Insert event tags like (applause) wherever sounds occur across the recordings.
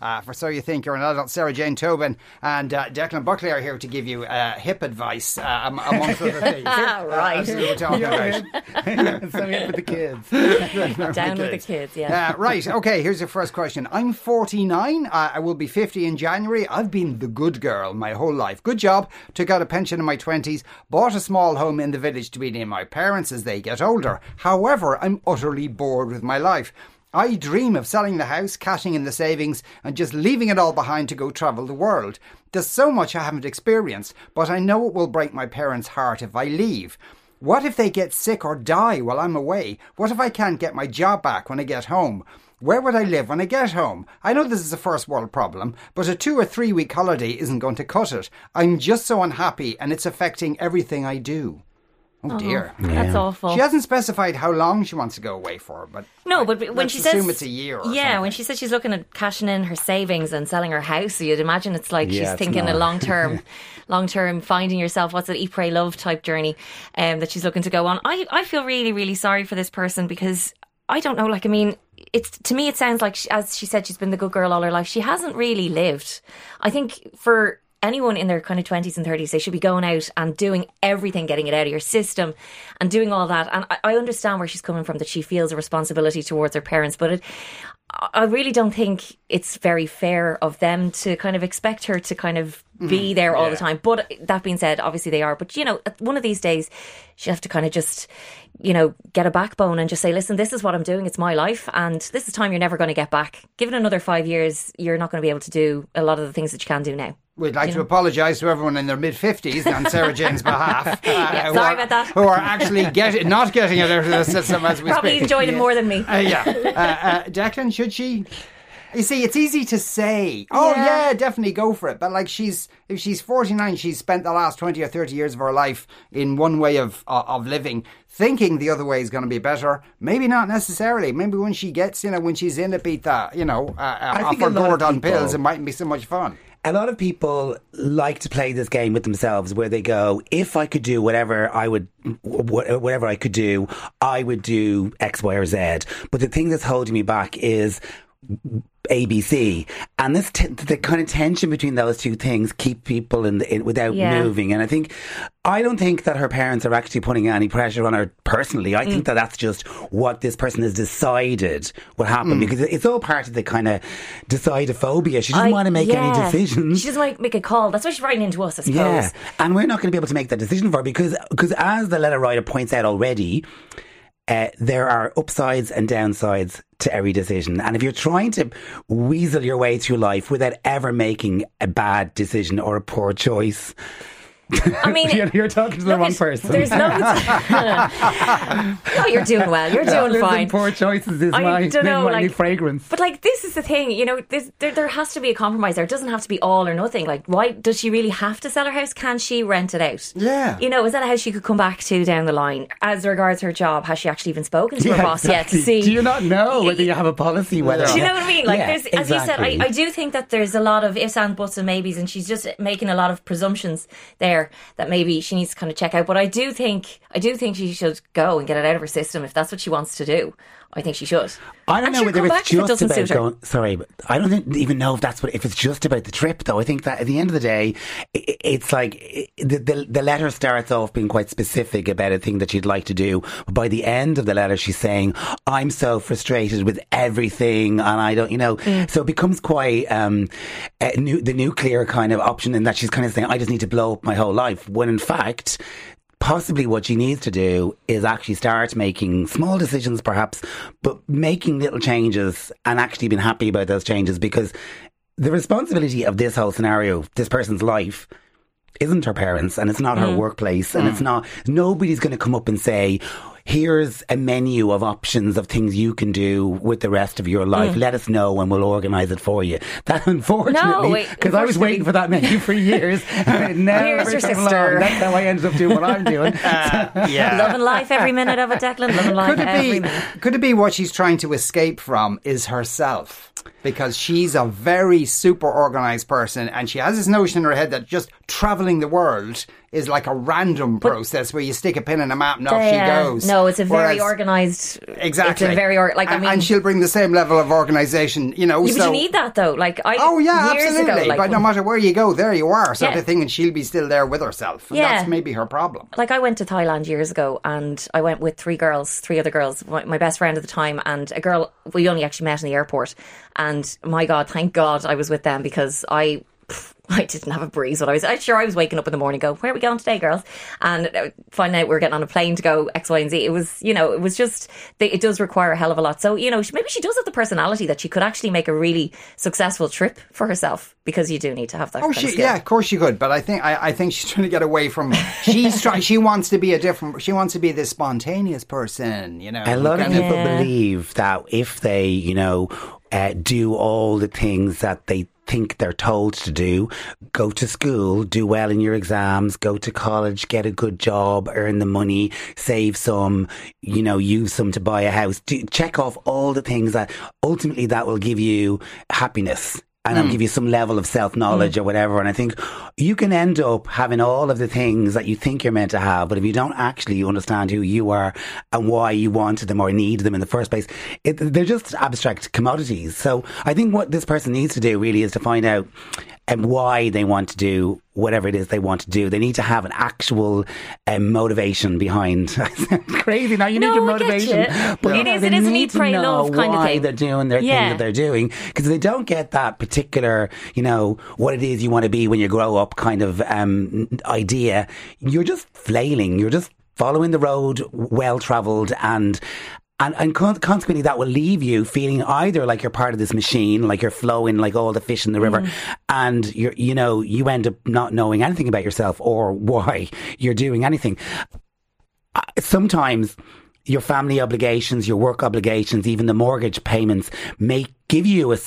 Uh, for So You Think You're an Adult, Sarah Jane Tobin and uh, Declan Buckley are here to give you uh, hip advice, uh, am- amongst other things. (laughs) Right. (laughs) As we were talking (laughs) about. so in with the kids. Down with the kids, yeah. Uh, right, okay, here's your first question. I'm 49. Uh, I will be 50 in January. I've been the good girl my whole life. Good job. Took out a pension in my 20s. Bought a small home in the village to be near my parents as they get older. However, I'm utterly bored with my life. I dream of selling the house, cashing in the savings, and just leaving it all behind to go travel the world. There's so much I haven't experienced, but I know it will break my parents' heart if I leave. What if they get sick or die while I'm away? What if I can't get my job back when I get home? Where would I live when I get home? I know this is a first world problem, but a two or three week holiday isn't going to cut it. I'm just so unhappy and it's affecting everything I do. Oh dear. That's awful. She hasn't specified how long she wants to go away for, but No, I- but when let's she says assume it's a year. Or yeah, when she says she's looking at cashing in her savings and selling her house, you'd imagine it's like Yeah, she's it's thinking a not. long term, long (laughs) term finding yourself. What's it, eat, pray, love type journey um, that she's looking to go on. I I feel really really sorry for this person because I don't know. Like I mean. It's to me. It sounds like, she, as she said, she's been the good girl all her life. She hasn't really lived. I think for anyone in their kind of 20s and 30s, they should be going out and doing everything, getting it out of your system and doing all that. And I, I understand where she's coming from, that she feels a responsibility towards her parents, but it, I really don't think it's very fair of them to kind of expect her to kind of be mm-hmm. there all the time. But that being said, obviously they are. But you know, one of these days, she'll have to kind of just, you know, get a backbone and just say, listen, this is what I'm doing. It's my life, and this is time you're never going to get back. Give it another five years, you're not going to be able to do a lot of the things that you can do now. We'd like to apologise to everyone in their mid fifties on Sarah Jane's (laughs) behalf. uh, who sorry are- about that. Who are actually get, not getting it out of the (laughs) system as we Probably speak. enjoyed it more than me. Uh, yeah. Uh, uh, Declan, should she? You see, it's easy to say, oh, Yeah. yeah. definitely go for it. But, like, she's, if she's 49, she's spent the last 20 or 30 years of her life in one way of, uh, of living, thinking the other way is going to be better. Maybe not necessarily. Maybe when she gets, you know, when she's in Ibiza, you know, uh, off her gourd on pills, it mightn't be so much fun. A lot of people like to play this game with themselves where they go, if I could do whatever I would, whatever I could do, I would do X, Y, or Z. But the thing that's holding me back is ABC, and this t- the kind of tension between those two things keep people in, the, in without Yeah. moving. And I think I don't think that her parents are actually putting any pressure on her personally. I think mm. that that's just what this person has decided will happen mm. because it's all part of the kind of decidophobia. She doesn't I- want to make any decisions. She doesn't want to make a call. That's why she's writing into us, I suppose. Yeah, and we're not going to be able to make that decision for her because, because as the letter writer points out already, uh, there are upsides and downsides to every decision. And if you're trying to weasel your way through life without ever making a bad decision or a poor choice, (laughs) I mean, you're, you're talking to the look wrong at- person. There's loads. (laughs) (laughs) no, you're doing well. You're doing Lives fine. poor choices is I my, don't know, my new like- fragrance. But like this is the thing, you know, this, there there has to be a compromise. There It doesn't have to be all or nothing. Like, why does she really have to sell her house? Can she rent it out? Yeah. You know, is that a house she could come back to down the line? As regards her job, has she actually even spoken to her Yeah, boss yet to see? Do you not know whether you have a policy? Whether Do you know what I mean? Like, Yeah, there's, as you said, I. I do think that there's a lot of ifs and buts and maybes, and she's just making a lot of presumptions there that maybe she needs to kind of check out. But I do think, I do think she should go and get it out of her system if that's what she wants to do. I think she should. I don't And know whether it's if it just about going. Sorry, but I don't think, even know if that's what. If it's just about the trip, though, I think that at the end of the day, i i- it's like i the, the the letter starts off being quite specific about a thing that she'd like to do. But by the end of the letter, she's saying, "I'm so frustrated with everything, and I don't, you know." Mm. So it becomes quite um, nu- the nuclear kind of option in that she's kind of saying, "I just need to blow up my whole life," when in fact possibly what she needs to do is actually start making small decisions perhaps but making little changes and actually being happy about those changes because the responsibility of this whole scenario this person's life isn't her parents and it's not her mm. workplace and it's mm. not nobody's going to come up and say here's a menu of options of things you can do with the rest of your life mm. let us know and we'll organize it for you that unfortunately because i was waiting for that menu for years (laughs) and it never Here's your along. sister. that's how i ended up doing what i'm doing (laughs) uh, yeah. (laughs) Loving life every minute of it, Declan. Loving life could it every be minute. could it be what she's trying to escape from is herself because she's a very super organized person and she has this notion in her head that just traveling the world is like a random process where you stick a pin in a map and off she Yeah. goes. No, it's a very Whereas- organised. Exactly. It's a very or, like I and, mean. and she'll bring the same level of organisation, you know. Yeah, but so you need that though. Like I. Oh yeah, absolutely. Ago, like, but no matter where you go, there you are, sort Yeah. of thing, and she'll be still there with herself. And Yeah. that's maybe her problem. like I went to Thailand years ago and I went with three girls, three other girls, my, my best friend at the time and a girl we only actually met in the airport and my god, thank god I was with them because I I didn't have a breeze when I was I'm sure I was waking up in the morning go where are we going today girls and uh, finding out we are getting on a plane to go X Y and Z it was you know it was just they, it does require a hell of a lot so you know she, maybe she does have the personality that she could actually make a really successful trip for herself because you do need to have that Oh, kind of she, skill. yeah, of course she could, but I think I, I think she's trying to get away from. She's trying. She wants to be a different. She wants to be this spontaneous person. You know, A lot of people Yeah. believe that if they, you know, uh, do all the things that they think they're told to do, go to school, do well in your exams, go to college, get a good job, earn the money, save some, you know, use some to buy a house, do, check off all the things that ultimately that will give you happiness and Hmm. I'll give you some level of self knowledge or whatever. And I think you can end up having all of the things that you think you're meant to have, but if you don't actually understand who you are and why you wanted them or need them in the first place, it, they're just abstract commodities. So I think what this person needs to do really is to find out um, why they want to do whatever it is they want to do. They need to have an actual um, motivation behind. (laughs) crazy now. You No, need your motivation, you. but It is- they it is an need to pray, know love kind of thing. they're doing their thing that they're doing because they don't get that particular, you know, what it is you want to be when you grow up kind of um, idea. You're just flailing. You're just following the road well travelled and. And, and con- consequently, that will leave you feeling either like you're part of this machine, like you're flowing like all the fish in the river, and you're, you know, you end up not knowing anything about yourself or why you're doing anything. Uh, sometimes your family obligations, your work obligations, even the mortgage payments may give you a,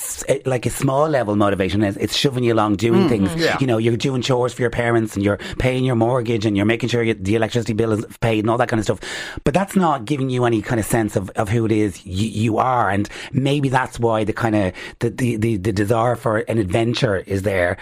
like a small level motivation. It's, shoving you along doing mm-hmm. things. yeah. You know, you're doing chores for your parents and you're paying your mortgage and you're making sure you, the electricity bill is paid and all that kind of stuff. But that's not giving you any kind of sense of, of who it is you, you are. And maybe that's why the kind of the, the, the, the desire for an adventure is there.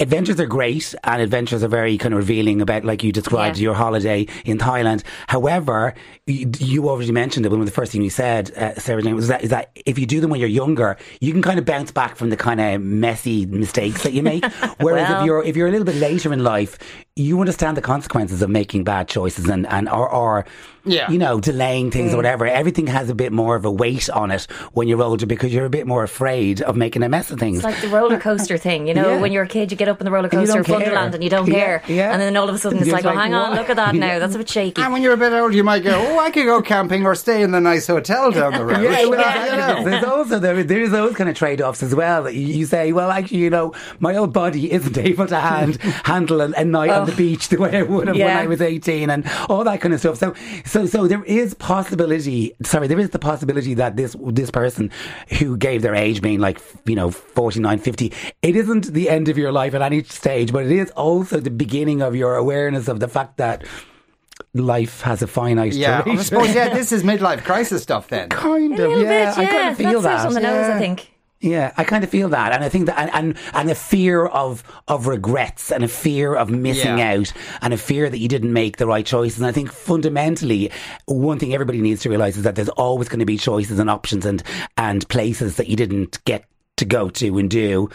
Adventures are great and adventures are very kind of revealing about, like you described, Yeah. your holiday in Thailand. However, you, you already mentioned it. One of the first things you said, uh, Sarah Jane, was that, is that if you do them when you're younger, you can kind of bounce back from the kind of messy mistakes that you make. (laughs) Whereas Well. if you're if you're a little bit later in life, you understand the consequences of making bad choices and, and or, or Yeah. you know, delaying things Mm. or whatever. Everything has a bit more of a weight on it when you're older because you're a bit more afraid of making a mess of things. It's like the roller coaster thing, you know, (laughs) Yeah. when you're a kid, you get up in the roller coaster don't of. Funderland and you don't Yeah, care. yeah. And then all of a sudden it's You're like, well, like, hang on, look at that (laughs) now. That's a bit shaky. And when you're a bit older, you might go, "Oh, I could go camping or stay in the nice hotel down the (laughs) road." Yeah, well, Yeah. exactly. There's also there, there's those kind of trade offs as well. That you, you say, well, actually, you know, my old body isn't able to hand, handle a, a night on the oh. beach the way I would have when I was 18, and all that kind of stuff. So, so, so there is possibility. Sorry, there is the possibility that this this person who gave their age being like you know 49, 50, it isn't the end of your life at any stage, but it is also the beginning of your awareness of the fact that. Life has a finite Yeah, I suppose. Yeah, this is (laughs) midlife crisis stuff. Then kind of, little yeah. bit, I kind of feel That's that. it on the nose, I think. Yeah, I kind of feel that, and I think that, and and, and a fear of of regrets, and a fear of missing Yeah. out, and a fear that you didn't make the right choices. And I think fundamentally, one thing everybody needs to realize is that there's always going to be choices and options and and places that you didn't get to go to and do.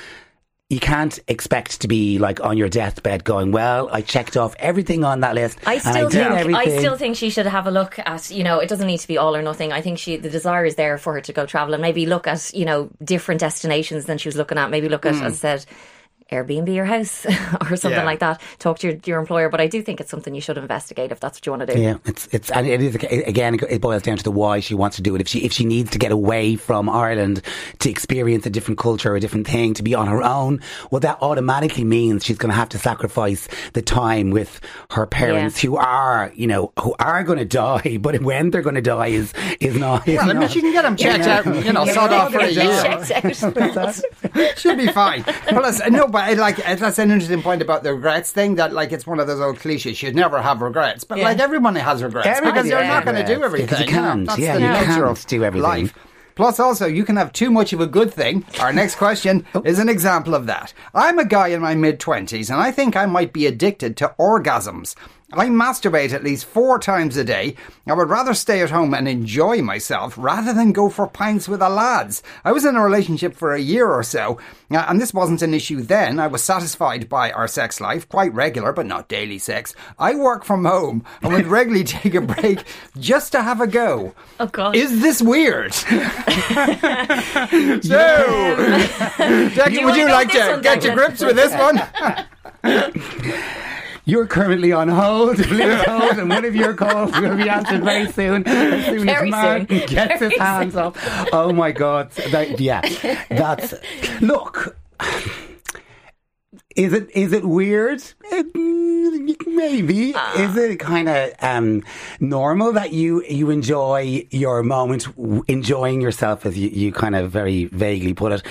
You can't expect to be like on your deathbed going, "Well, I checked off everything on that list, I still I think I still think she should have a look at you know it doesn't need to be all or nothing. I think she the desire is there for her to go travel and maybe look at you know different destinations than she was looking at. Maybe look at hmm. as I said. Airbnb your house (laughs) or something Yeah. like that. Talk to your, your employer, but I do think it's something you should investigate if that's what you want to do. Yeah, it's it's and it is again. It boils down to the why she wants to do it. If she if she needs to get away from Ireland to experience a different culture, or a different thing, to be on her own, well, that automatically means she's going to have to sacrifice the time with her parents, Yeah. who are you know who are going to die, (laughs) but when they're going to die is is not. Is Well, I mean, she can get them checked out, and, you know, sawed off for a (laughs) year. checked out. Should be fine. Plus, no, but like that's an interesting point about the regrets thing. That like it's one of those old cliches. You'd never have regrets, but Yeah. like everyone has regrets Everybody because you're not going to do everything. because you know, can't. That's Yeah, the you can't do everything. Life. Plus, also, you can have too much of a good thing. Our next question (laughs) oh. is an example of that. I'm a guy in my mid 20s, and I think I might be addicted to orgasms. I masturbate at least four times a day. I would rather stay at home and enjoy myself rather than go for pints with the lads. I was in a relationship for a year or so, uh, and this wasn't an issue then. I was satisfied by our sex life, quite regular, but not daily sex. I work from home and would (laughs) regularly take a break just to have a go. Oh, God. Is this weird? (laughs) so, (laughs) Jackie, you would you like to get to Declan? grips with this one? You're currently on hold, please hold, and one of your calls will be answered very soon. As soon Very as Mark soon. gets Very his hands up. Oh my God! That- yeah, that's look. Is it is it weird? Maybe. is it kind of um, normal that you you enjoy your moment, w- enjoying yourself, as you, you kind of very vaguely put it?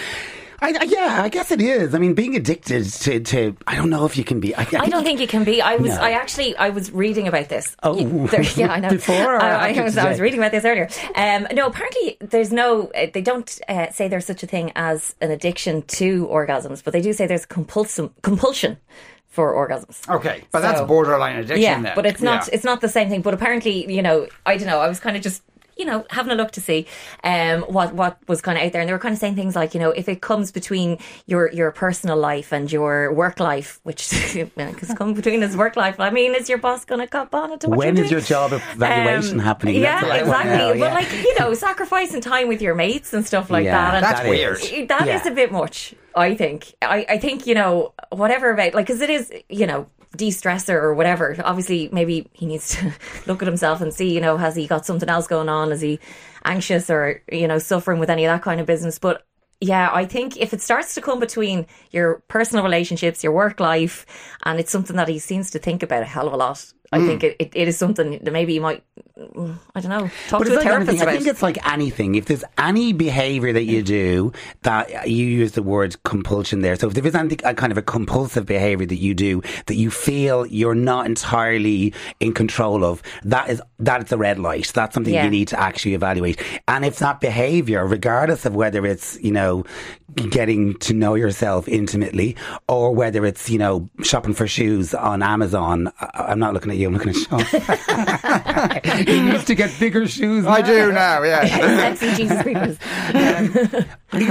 I, I, yeah, I guess it is. I mean, being addicted to, to I don't know if you can be. I, I don't think you can be. I was. No. I actually. I was reading about this. Oh. You- there- yeah, I know. (laughs) Before or I, I after was. I was reading about this earlier. Um, no, apparently there's no. Uh, they don't uh, say there's such a thing as an addiction to orgasms, but they do say there's compulsion compulsion for orgasms. Okay, but that's borderline addiction Yeah, then. but it's not. Yeah. It's not the same thing. But apparently, you know, I don't know. I was kind of just. You know, having a look to see um, what what was kind of out there, and they were kind of saying things like, you know, if it comes between your your personal life and your work life, which (laughs) because come between his work life, I mean, is your boss going to cop on it? To what When you're is doing? your job evaluation Um, happening? Yeah, That's what I wanna exactly. know, But like you know, sacrificing time with your mates and stuff like Yeah, that. And That's that weird. is. that is Yeah. a bit much. I think. I, I think you know whatever about like because it is you know de-stressor or whatever. Obviously, maybe he needs to (laughs) look at himself and see you know has he got something else going on? Is he anxious or you know suffering with any of that kind of business? But yeah, I think if it starts to come between your personal relationships, your work life, and it's something that he seems to think about a hell of a lot. I think it, it, it is something that maybe you might, mm, I don't know, talk But to a like anything. therapist I think it's like anything. If there's any behaviour that you mm. do that you use the word compulsion there. So if there is anything, a kind of a compulsive behaviour that you do that you feel you're not entirely in control of, that is that's a red light. That's something Yeah. you need to actually evaluate. And if that behaviour, regardless of whether it's you know getting to know yourself intimately or whether it's you know shopping for shoes on Amazon, I'm not looking at you. I'm looking at Sean. (laughs) (laughs) he needs to get bigger shoes. I do now, yeah. (laughs) Sexy Jesus creepers.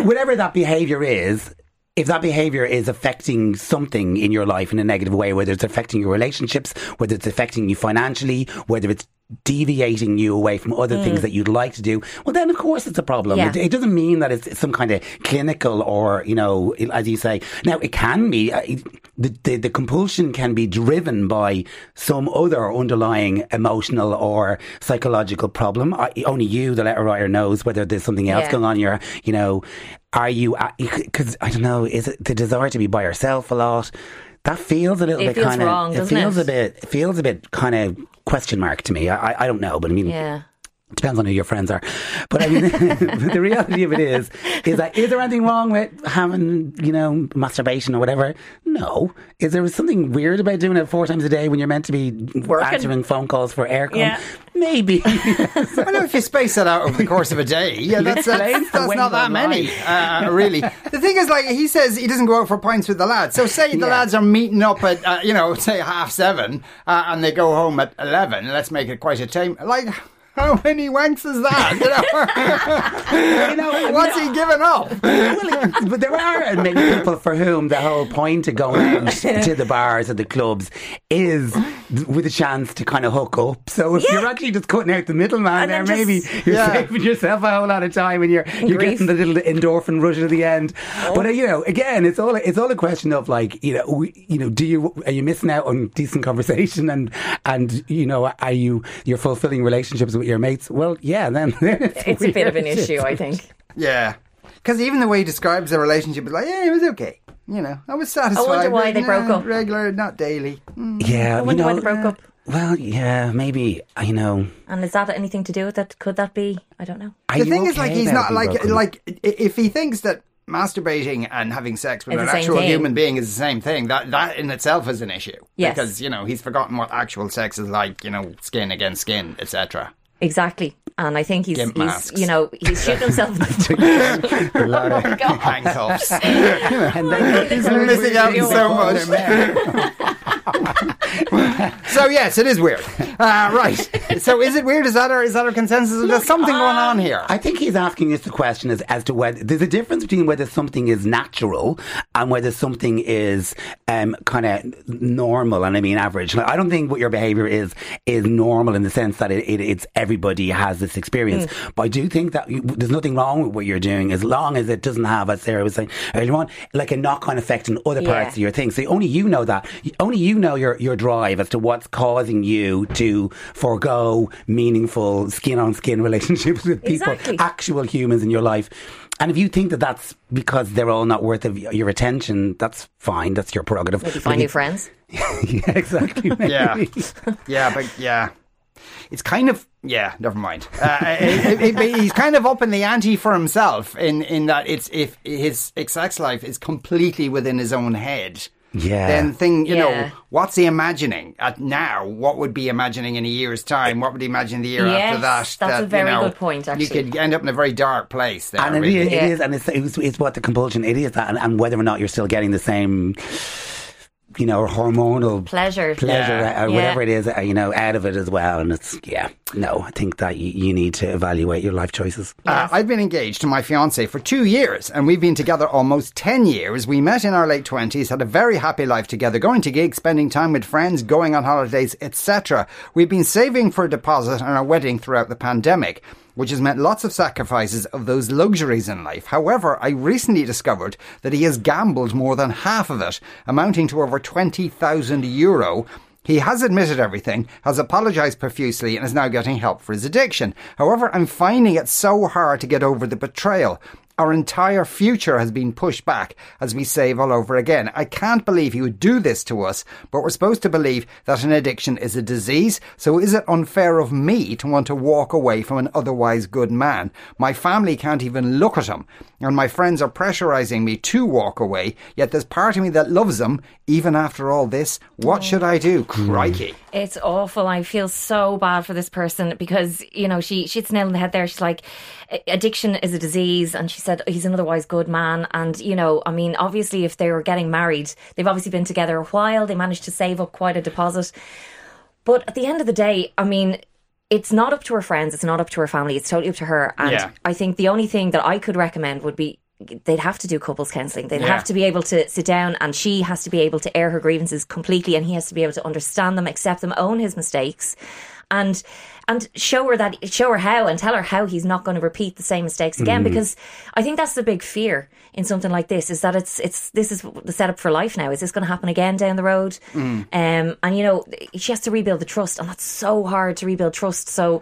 whatever that behavior is, if that behavior is affecting something in your life in a negative way, whether it's affecting your relationships, whether it's affecting you financially, whether it's deviating you away from other things that you'd like to do, well, then of course it's a problem. Yeah. It, it doesn't mean that it's some kind of clinical or, you know, as you say. Now, it can be, uh, the, the, the compulsion can be driven by some other underlying emotional or psychological problem. I, only you, the letter writer, knows whether there's something else Yeah. going on. You're, you know, are you, because I don't know, is it the desire to be by yourself a lot? That feels a little It bit kind of, it feels it? a bit, it feels a bit kind of question mark to me. I, I, I don't know, but I mean, Yeah. Depends on who your friends are. But I mean, (laughs) the reality of it is, is that is there anything wrong with having, you know, masturbation or whatever? No. Is there something weird about doing it four times a day when you're meant to be Working. answering phone calls for aircon? Yeah. Maybe. (laughs) I know if you space that out over the course of a day, yeah, that's, that's, that's not that many, uh, really. The thing is, like, he says he doesn't go out for pints with the lads. So, say the Yeah. lads are meeting up at, uh, you know, say half seven, uh, and they go home at 11. Let's make it quite a time. Like, how many wanks is that? (laughs) You know? (laughs) What's he giving up? (laughs) well, but there are many people for whom the whole point of going out to the bars and the clubs is with a chance to kind of hook up. So if you're actually just cutting out the And middleman there, then maybe you're Yeah. saving yourself a whole lot of time and you're you're grief. getting the little endorphin rush at the end. But uh, you know, again, it's all it's all a question of like you know, we, you know, do you are you missing out on decent conversation and and you know, are you you're fulfilling relationships with your mates? Well, yeah, then (laughs) It's a bit of an weird. issue, I think. Yeah. Because even the way he describes the relationship is like, yeah, it was okay. You know, I was satisfied. I wonder why but, they broke up. Regular, not daily. Mm. Yeah, I you wonder why they broke up. Well, yeah, maybe I know. And is that anything to do with it? Could that be? I don't know. Are the you thing is, like, he's not like broken like if he thinks that masturbating and having sex with It's an actual thing. human being is the same thing. That that in itself is an issue. Yes. because you know he's forgotten what actual sex is like. You know, skin against skin, etc. Exactly. and I think he's, he's you know, he's shooting himself in the A lot of- Handcuffs. (laughs) and then (laughs) He's missing out so much. (laughs) (laughs) so yes, it is weird. Uh, right. So is it weird? Is that our is that our consensus? There's something going on here. I think he's asking us the question as, as to whether there's a difference between whether something is natural and whether something is um, kind of normal, and I mean average. Like, I don't think what your behaviour is is normal in the sense that it, it, it's everybody has this experience. But I do think that you, there's nothing wrong with what you're doing as long as it doesn't have, as Sarah was saying earlier on, like a knock-on effect on other Yeah. parts of your thing. So only you know that. Only you know your your drive as to what's causing you to forego meaningful skin-on-skin (laughs) relationships with people, Exactly. actual humans in your life. And if you think that that's because they're all not worth of your attention, that's fine. That's your prerogative. Maybe find new friends. (laughs) yeah, exactly. (laughs) Yeah. Yeah, but yeah. It's kind of yeah. Never mind. Uh, it, it, it, he's kind of up in the ante for himself in in that it's if his sex life is completely within his own head. Yeah. Then thing you know what's he imagining at now? What would be imagining in a year's time? What would he imagine the year after that? that's that, a very you know, good point, actually. you actually. could end up in a very dark place there. And it really. is, Yeah. it is, and it's, it's, it's what the compulsion it is that, and, and whether or not you're still getting the same, you know, hormonal Pleasure. pleasure Yeah. or Yeah. whatever it is, uh, you know, out of it as well. And it's yeah, no, I think that you, you need to evaluate your life choices. Uh, I've been engaged to my fiance for two years, and we've been together almost 10 years. We met in our late 20s, had a very happy life together, going to gigs, spending time with friends, going on holidays, etc. We've been saving for a deposit on our wedding throughout the pandemic. Which has meant lots of sacrifices of those luxuries in life. However, I recently discovered that he has gambled more than half of it, amounting to over 20,000 euro, he has admitted everything, has apologised profusely, and is now getting help for his addiction. However, I'm finding it so hard to get over the betrayal. Our entire future has been pushed back as we save all over again. I can't believe he would do this to us, but we're supposed to believe that an addiction is a disease, so is it unfair of me to want to walk away from an otherwise good man? My family can't even look at him, and my friends are pressurising me to walk away, yet there's part of me that loves them even after all this. What should I do? Hmm. Crikey. It's awful. I feel so bad for this person because, you know, she, she hits nail on the head there. She's like, addiction is a disease. And she said, he's an otherwise good man. And, you know, I mean, obviously, if they were getting married, they've obviously been together a while. They managed to save up quite a deposit. But at the end of the day, I mean, it's not up to her friends. It's not up to her family. It's totally up to her. And Yeah. I think the only thing that I could recommend would be they'd have to do couples counselling. They'd Yeah. have to be able to sit down and she has to be able to air her grievances completely and he has to be able to understand them, accept them, own his mistakes and and show her that show her how and tell her how he's not going to repeat the same mistakes again because I think that's the big fear in something like this is that it's it's this is the setup for life now. Is this going to happen again down the road? Um and you know she has to rebuild the trust and that's so hard to rebuild trust. So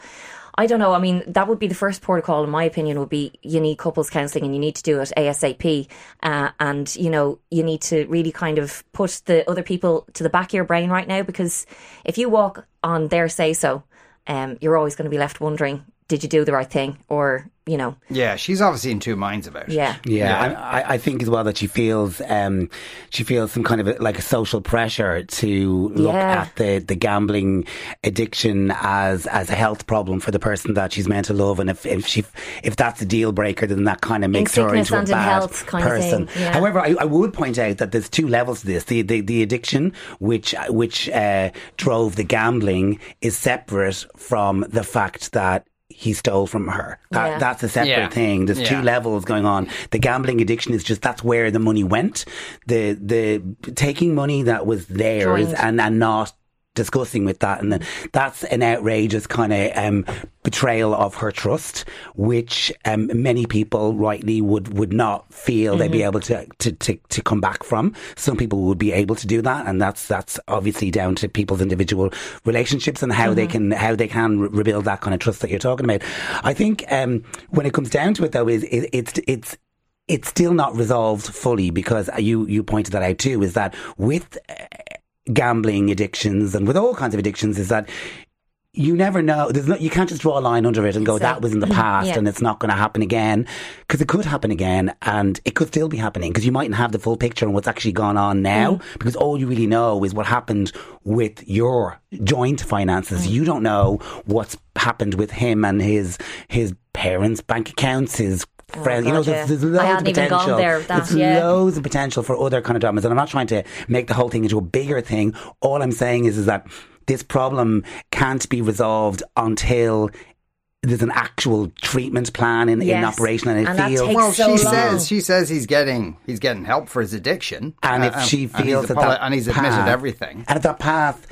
I don't know. I mean, that would be the first protocol, in my opinion, would be you need couples counselling and you need to do it ASAP. Uh, and, you know, you need to really kind of put the other people to the back of your brain right now because if you walk on their say so, um, you're always going to be left wondering, did you do the right thing? Or, you know, Yeah, she's obviously in two minds about it. yeah. Yeah, and I, I think as well that she feels um, she feels some kind of a, like a social pressure to look Yeah. at the, the gambling addiction as as a health problem for the person that she's meant to love, and if if she if that's a deal breaker, then that kind of makes her sickness into a and in bad health kind of person. thing, yeah. However, I, I would point out that there's two levels to this: the the, the addiction, which which uh, drove the gambling, is separate from the fact that. He stole from her. That, Yeah. That's a separate Yeah. thing. There's two levels going on. The gambling addiction is just that's where the money went. The the taking money that was theirs Joined. and and not discussing with that. And then that's an outrageous kind of um, betrayal of her trust which um, many people rightly would would not feel they'd be able to, to to to come back from. Some people would be able to do that. And that's that's obviously down to people's individual relationships and how they can how they can re- rebuild that kind of trust that you're talking about. I think um, when it comes down to it though is it, it's it's it's still not resolved fully because you you pointed that out too is that with gambling addictions and with all kinds of addictions is that you never know. There's no, you can't just draw a line under it and go, that was in the (laughs) past Yeah. and it's not going to happen again. Because it could happen again and it could still be happening because you mightn't have the full picture on what's actually gone on now Mm. because all you really know is what happened with your joint finances. You don't know what's happened with him and his, his parents' bank accounts, his friends. you know, Oh, there's, yeah. there's loads of hadn't even gone potential. there that, There's yeah. loads of potential for other kind of dramas. And I'm not trying to make the whole thing into a bigger thing. All I'm saying is, is that this problem can't be resolved until there's an actual treatment plan in, in operation and it And that feels takes Well, so she long. says she says he's getting he's getting help for his addiction, and Uh, if uh, she and feels that, apolo- that and he's admitted path- everything. and if that path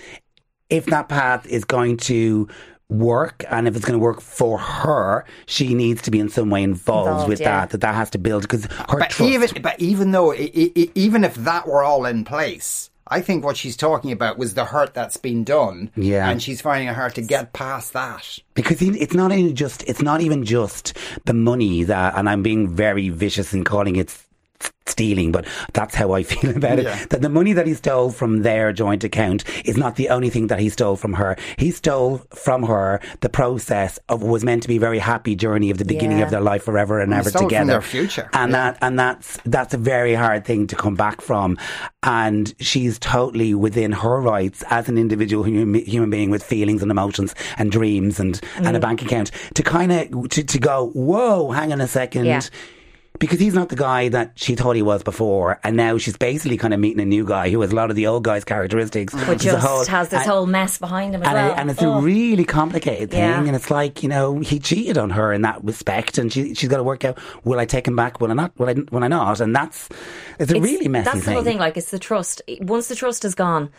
if that path is going to work and if it's going to work for her she needs to be in some way involved, Involved, with yeah. that that that has to build because her But trust even but even though even if that were all in place, I think what she's talking about was the hurt that's been done. Yeah. and she's finding it hard to get past that. because it's not even just it's not even just the money that and I'm being very vicious in calling it stealing but that's how I (laughs) feel about it Yeah. that the money that he stole from their joint account is not the only thing that he stole from her he stole from her the process of what was meant to be a very happy journey of the beginning Yeah. of their life forever and he ever stole from together their future. and that and that's that's a very hard thing to come back from and she's totally within her rights as an individual human, human being with feelings and emotions and dreams and Mm. and a bank account to kind of to, to go whoa hang on a second Yeah. Because he's not the guy that she thought he was before, and now she's basically kind of meeting a new guy who has a lot of the old guy's characteristics. But just whole- has this and- whole mess behind him as and, well. and it's Oh. a really complicated thing, Yeah. and it's like you know he cheated on her in that respect, and she she's got to work out will I take him back? Will I not? Will I? Will I not? And that's it's a It's- really messy That's the thing. whole thing. Like, it's the trust. Once the trust is gone,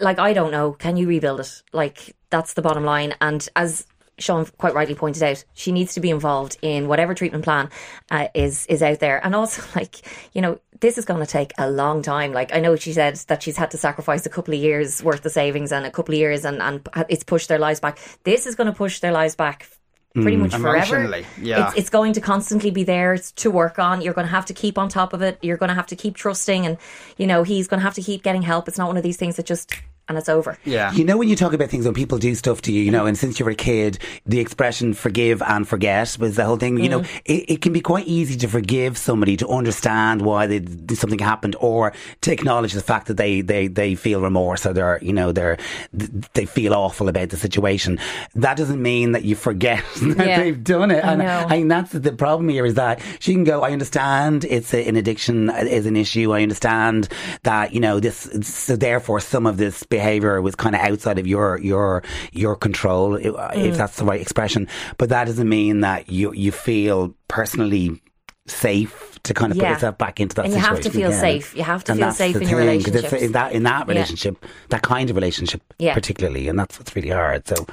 like I don't know, can you rebuild it? Like that's the bottom line. And as Sean quite rightly pointed out, she needs to be involved in whatever treatment plan uh, is is out there. And also, (laughs) like you know, this is going to take a long time. Like I know she said that she's had to sacrifice a couple of years worth of savings and a couple of years, and and it's pushed their lives back. This is going to push their lives back. Pretty much forever. Emotionally, yeah. It's, it's going to constantly be there to work on. You're going to have to keep on top of it. You're going to have to keep trusting, and you know he's going to have to keep getting help. It's not one of these things that just and it's over. Yeah. You know, when you talk about things when people do stuff to you, you know, and since you were a kid, the expression forgive and forget was the whole thing. You know, mm. it, it can be quite easy to forgive somebody to understand why they, something happened or to acknowledge the fact that they, they, they feel remorse or they're, you know, they're, they feel awful about the situation. That doesn't mean that you forget (laughs) that Yeah. they've done it. And know. I think that's the problem here is that she can go, I understand it's a, an addiction is an issue. I understand that, you know, this, so therefore some of this behavior was kind of outside of your, your, your control, if Mm. if that's the right expression. But that doesn't mean that you, you feel personally safe to kind of Yeah. put yourself back into that And you have to feel again. safe. You have to And feel safe in your thing, 'cause it's. In that, in that Yeah. relationship, that kind of relationship Yeah. particularly, and that's what's really hard. So,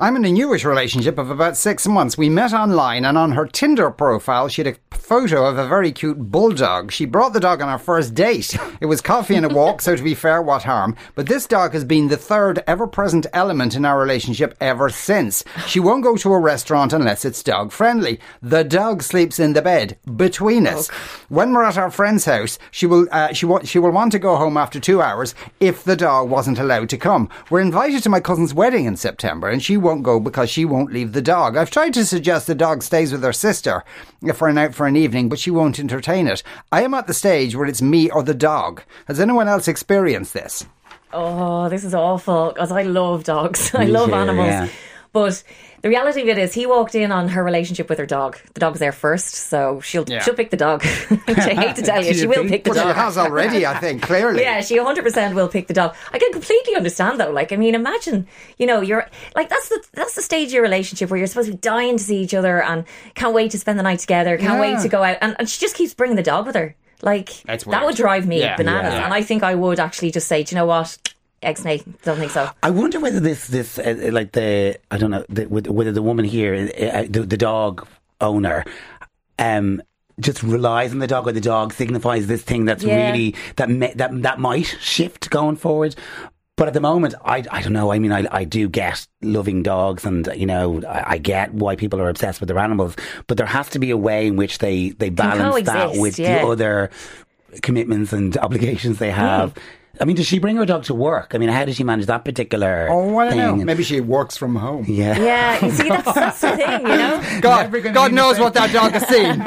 I'm in a newish relationship of about six months. We met online, and on her Tinder profile, she had a photo of a very cute bulldog. She brought the dog on our first date. (laughs) It was coffee and a walk, so to be fair, what harm? But this dog has been the third ever present element in our relationship ever since. She won't go to a restaurant unless it's dog friendly. The dog sleeps in the bed between us. When we're at our friend's house, she will uh, she wa- she will want to go home after two hours if the dog wasn't allowed to come. We're invited to my cousin's wedding in September, and she won't go because she won't leave the dog. I've tried to suggest the dog stays with her sister if we're out for an evening, but she won't entertain it. I am at the stage where it's me or the dog. Has anyone else experienced this? Oh, this is awful because I love dogs. (laughs) I love too, animals. yeah. But the reality of it is, he walked in on her relationship with her dog. The dog was there first, so she'll Yeah. she'll pick the dog. (laughs) Which I hate to tell you, (laughs) she will pick the Well, she dog. has already, I think, clearly. Yeah, she 100% will pick the dog. I can completely understand though. Like, I mean, imagine, you know, you're like that's the that's the stage of your relationship where you're supposed to be dying to see each other and can't wait to spend the night together, can't Yeah. wait to go out, and, and she just keeps bringing the dog with her. Like that would drive me Yeah. bananas, Yeah. and I think I would actually just say, do you know what, ex Nate, don't think so. I wonder whether this, this, uh, like the, I don't know, the, whether the woman here, uh, the, the dog owner, um, just relies on the dog, or the dog signifies this thing that's Yeah. really that may, that that might shift going forward. But at the moment, I, I don't know. I mean, I, I do get loving dogs, and you know, I, I get why people are obsessed with their animals. But there has to be a way in which they they balance that with yeah. the other commitments and obligations they have. I mean, does she bring her dog to work? I mean, how does she manage that particular? Oh, I don't know. Maybe she works from home. Yeah. Yeah, (laughs) you see, that's, that's the thing, you know? (laughs) God, God knows what that dog has seen.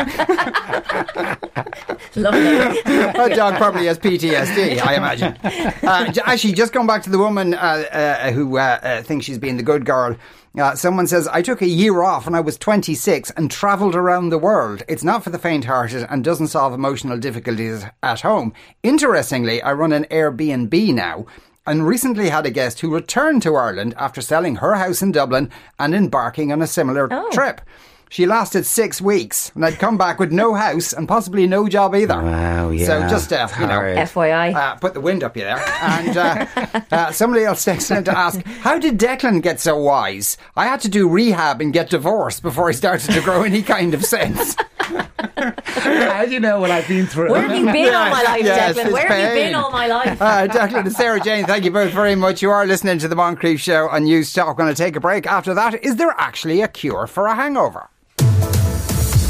Lovely. that dog probably has PTSD, I (laughs) imagine. Uh, actually, just going back to the woman uh, uh, who uh, uh, thinks she's being the good girl. Uh, someone says, I took a year off when I was 26 and travelled around the world. It's not for the faint hearted and doesn't solve emotional difficulties at home. Interestingly, I run an Airbnb now and recently had a guest who returned to Ireland after selling her house in Dublin and embarking on a similar Oh. trip. She lasted six weeks and I'd come back with no house and possibly no job either. Wow, yeah. So just, uh, you know. FYI. uh, put the wind up you there. And uh, uh, somebody else texted in to ask, how did Declan get so wise? I had to do rehab and get divorced before I started to grow any kind of sense. (laughs) How do you know what I've been through? Where have you been all my life, Yes, Declan? it's Where have you been all my life? Uh, Declan and Sarah Jane, thank you both very much. You are listening to the Moncrieff Show on News Talk. Going to take a break. After that, is there actually a cure for a hangover?